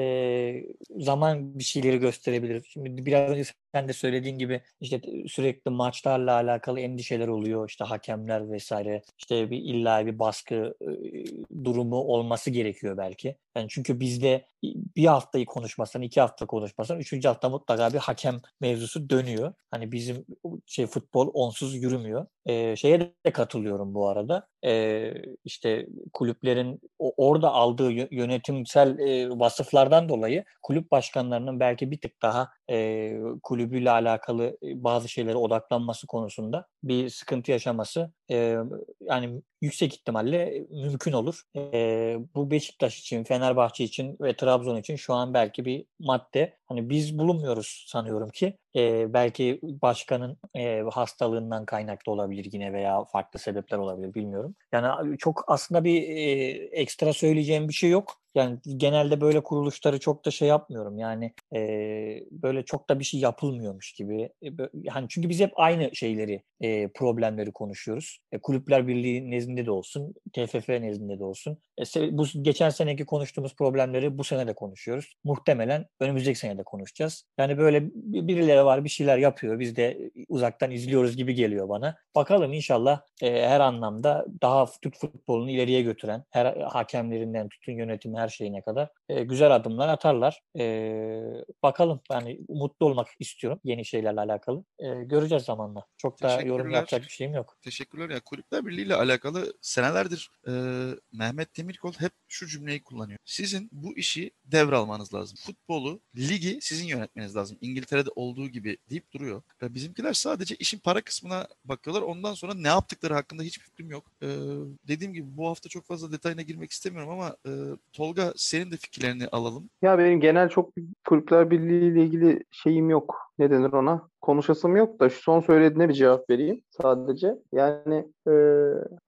zaman bir şeyleri gösterebilir. Şimdi biraz önce sen de söylediğin gibi işte sürekli maçlarla alakalı endişeler oluyor. İşte hakemler vesaire. İşte bir illa bir baskı e, durumu olması gerekiyor belki. Yani çünkü bizde bir haftayı konuşmasan, iki hafta konuşmasan, üçüncü hafta mutlaka bir hakem mevzusu dönüyor. Hani bizim şey futbol onsuz yürümüyor. Ee, şeye de katılıyorum bu arada. Ee, işte kulüplerin orada aldığı yö- yönetimsel e, vasıflardan dolayı kulüp başkanlarının belki bir tık daha e, kulübüyle alakalı bazı şeylere odaklanması konusunda bir sıkıntı yaşaması e, yani yüksek ihtimalle mümkün olur. E, bu Beşiktaş için, Fenerbahçe için ve Trabzon için şu an belki bir madde. Hani biz bulunmuyoruz sanıyorum ki. E, belki başkanın e, hastalığından kaynaklı olabilir yine veya farklı sebepler olabilir bilmiyorum. Yani çok aslında bir e, ekstra söyleyeceğim bir şey yok. Yani genelde böyle kuruluşları çok da şey yapmıyorum. Yani e, böyle çok da bir şey yapılmıyormuş gibi. E, hani çünkü biz hep aynı şeyleri, e, problemleri konuşuyoruz. E, Kulüpler Birliği nezdinde de olsun, TFF nezdinde de olsun. E, bu geçen seneki konuştuğumuz problemleri bu sene de konuşuyoruz. Muhtemelen önümüzdeki sene de konuşacağız. Yani böyle birileri var bir şeyler yapıyor. Biz de uzaktan izliyoruz gibi geliyor bana. Bakalım inşallah e, her anlamda daha Türk futbolunu ileriye götüren, her hakemlerinden tutun yönetimi her şeyine kadar e, güzel adımlar atarlar. E, bakalım yani mutlu olmak istiyorum yeni şeylerle alakalı. E, göreceğiz zamanla. Çok da yorum yapacak bir şeyim yok. Teşekkürler. Ya Kulüpler Birliği ile alakalı senelerdir e, Mehmet Demirkol hep şu cümleyi kullanıyor. Sizin bu işi devralmanız lazım. Futbolu, ligi sizin yönetmeniz lazım. İngiltere'de olduğu gibi deyip duruyor. E, bizimkiler sadece işin para kısmına bakıyorlar. Ondan sonra ne yaptıkları hakkında hiçbir fikrim yok. E, dediğim gibi bu hafta çok fazla detayına girmek istemiyorum ama e, Tolga senin de fikirlerini alalım. Ya benim genel çok Kulüpler Birliği ile ilgili şeyim yok. Ne denir ona? Konuşasım yok da şu son söylediğine bir cevap vereyim sadece. Yani e,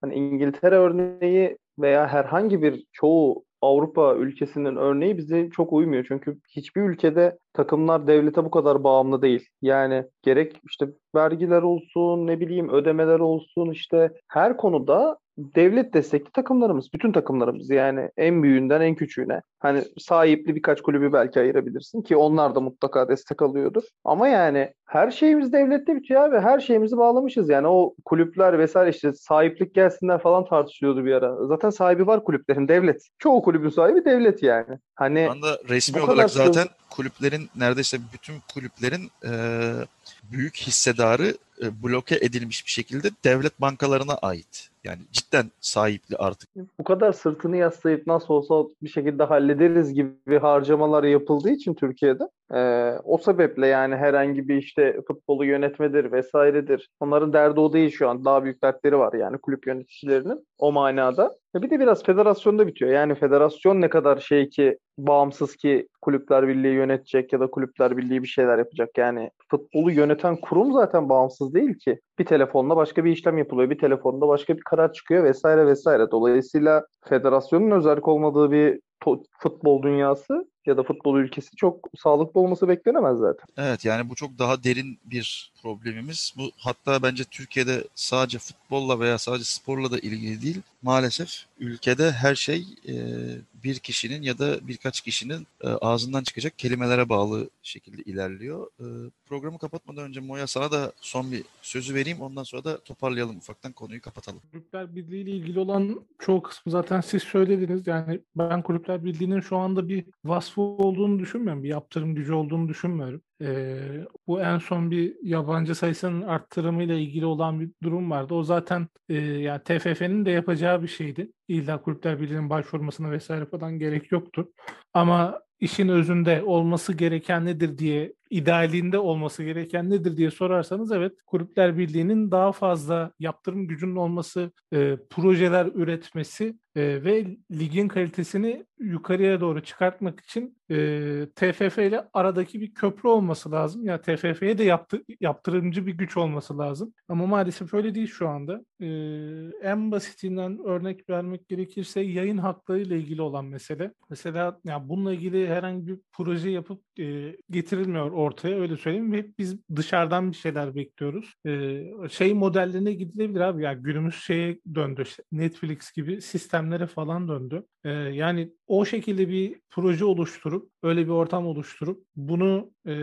hani İngiltere örneği veya herhangi bir çoğu Avrupa ülkesinin örneği bize çok uymuyor. Çünkü hiçbir ülkede takımlar devlete bu kadar bağımlı değil. Yani gerek işte vergiler olsun, ne bileyim ödemeler olsun işte her konuda devlet destekli takımlarımız, bütün takımlarımız yani en büyüğünden en küçüğüne. Hani sahipli birkaç kulübü belki ayırabilirsin ki onlar da mutlaka destek alıyordur. Ama yani her şeyimiz devlette bitiyor ve her şeyimizi bağlamışız. Yani o kulüpler vesaire işte sahiplik gelsinler falan tartışılıyordu bir ara. Zaten sahibi var kulüplerin devlet. Çoğu kulübün sahibi devlet yani. Hani anda resmi olarak zaten kulüplerin neredeyse bütün kulüplerin e, büyük hissedarı e, bloke edilmiş bir şekilde devlet bankalarına ait. Yani cidden sahipli artık. Bu kadar sırtını yaslayıp nasıl olsa bir şekilde hallederiz gibi harcamalar yapıldığı için Türkiye'de e, o sebeple yani herhangi bir işte futbolu yönetmedir vesairedir. Onların derdi o değil şu an. Daha büyük dertleri var yani kulüp yöneticilerinin o manada. Bir de biraz federasyonda bitiyor. Yani federasyon ne kadar şey ki bağımsız ki kulüpler birliği yönetecek ya da kulüpler birliği bir şeyler yapacak. Yani futbolu yöneten kurum zaten bağımsız değil ki. Bir telefonla başka bir işlem yapılıyor. Bir telefonda başka bir karar çıkıyor vesaire vesaire. Dolayısıyla federasyonun özellik olmadığı bir futbol dünyası ya da futbol ülkesi çok sağlıklı olması beklenemez zaten. Evet yani bu çok daha derin bir problemimiz. Bu hatta bence Türkiye'de sadece futbolla veya sadece sporla da ilgili değil. Maalesef ülkede her şey e, bir kişinin ya da birkaç kişinin e, ağzından çıkacak kelimelere bağlı şekilde ilerliyor. E, programı kapatmadan önce Moya sana da son bir sözü vereyim. Ondan sonra da toparlayalım ufaktan konuyu kapatalım. Kulüpler Birliği ile ilgili olan çoğu kısmı zaten siz söylediniz. Yani ben Kulüpler Birliği'nin şu anda bir vasfı olduğunu düşünmüyorum. Bir yaptırım gücü olduğunu düşünmüyorum. Ee, bu en son bir yabancı sayısının arttırımıyla ilgili olan bir durum vardı. O zaten e, yani TFF'nin de yapacağı bir şeydi. İlla Kulüpler Birliği'nin başvurmasına vesaire falan gerek yoktu. Ama işin özünde olması gereken nedir diye idealinde olması gereken nedir diye sorarsanız evet Kulüpler Birliği'nin daha fazla yaptırım gücünün olması, e, projeler üretmesi e, ve ligin kalitesini yukarıya doğru çıkartmak için e, TFF ile aradaki bir köprü olması lazım. Ya yani TFF'ye de yaptı, yaptırımcı bir güç olması lazım. Ama maalesef öyle değil şu anda. E, en basitinden örnek vermek gerekirse yayın hakları ile ilgili olan mesele. Mesela yani bununla ilgili herhangi bir proje yapıp e, getirilmiyor ortaya öyle söyleyeyim. Hep biz dışarıdan bir şeyler bekliyoruz. Ee, şey modellerine gidilebilir abi. Yani günümüz şeye döndü. İşte Netflix gibi sistemlere falan döndü. Ee, yani o şekilde bir proje oluşturup öyle bir ortam oluşturup bunu e,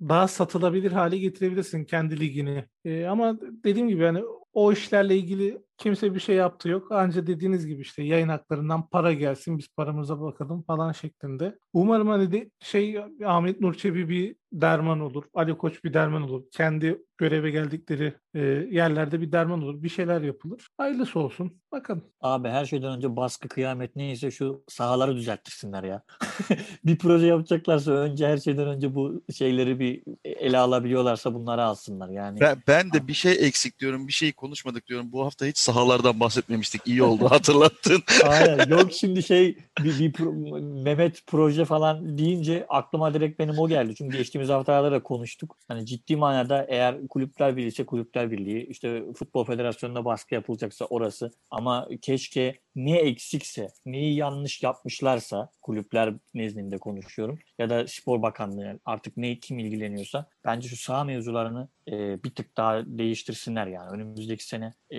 daha satılabilir hale getirebilirsin kendi ligini. E, ama dediğim gibi yani o işlerle ilgili kimse bir şey yaptı yok. Anca dediğiniz gibi işte yayın haklarından para gelsin biz paramıza bakalım falan şeklinde. Umarım hani de şey Ahmet Nurçebi bir derman olur. Ali Koç bir derman olur. Kendi göreve geldikleri e, yerlerde bir derman olur. Bir şeyler yapılır. Hayırlısı olsun. Bakalım. Abi her şeyden önce baskı kıyamet neyse şu sahaları düzelttirsinler ya. bir proje yapacaklarsa önce her şeyden önce bu şeyleri bir ele alabiliyorlarsa bunları alsınlar yani. Ben, ben de bir şey eksik diyorum. Bir şey konuşmadık diyorum. Bu hafta hiç sahalardan bahsetmemiştik. İyi oldu hatırlattın. Aynen. Yok şimdi şey bir, bir pro- Mehmet proje falan deyince aklıma direkt benim o geldi. Çünkü geçtiğimiz haftalarda da konuştuk. Hani ciddi manada eğer kulüpler birliği ise kulüpler birliği, işte futbol federasyonuna baskı yapılacaksa orası. Ama keşke ne eksikse, neyi yanlış yapmışlarsa kulüpler nezdinde konuşuyorum ya da spor bakanlığı artık ne kim ilgileniyorsa bence şu saha mevzularını e, bir tık daha değiştirsinler yani önümüzdeki sene e,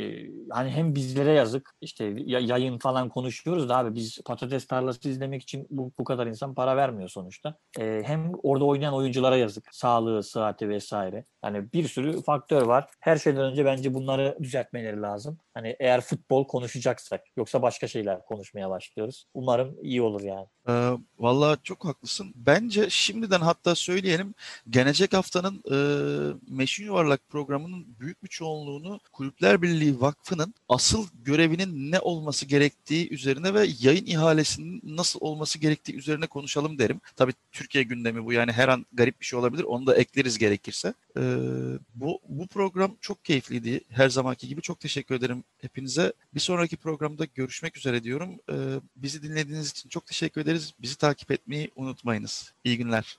hani hem bizlere yazık işte ya- yayın falan konuşuyoruz da abi biz patates tarlası izlemek için bu, bu kadar insan para vermiyor sonuçta. E, hem orada oynayan oyunculara yazık. Sağlığı, sıhhati vesaire. Yani bir sürü faktör var. Her şeyden önce bence bunları düzeltmeleri lazım. Hani eğer futbol konuşacaksak yoksa başka şeyler konuşmaya başlıyoruz. Umarım iyi olur yani. Ee, vallahi çok haklısın. Bence şimdiden hatta söyleyelim gelecek haftanın e, Meşin Yuvarlak programının büyük bir çoğunluğunu Kulüpler Birliği Vakfı'nın asıl görevinin ne olması gerektiği üzerine ve yayın ihalesinin nasıl olması gerektiği üzerine konuşalım derim. Tabii Türkiye gündemi bu yani her an garip bir şey olabilir. Onu da ekleriz gerekirse. Ee, bu, bu program çok keyifliydi. Her zamanki gibi çok teşekkür ederim hepinize. Bir sonraki programda görüşmek üzere diyorum. Ee, bizi dinlediğiniz için çok teşekkür ederiz. Bizi takip etmeyi unutmayınız. İyi günler.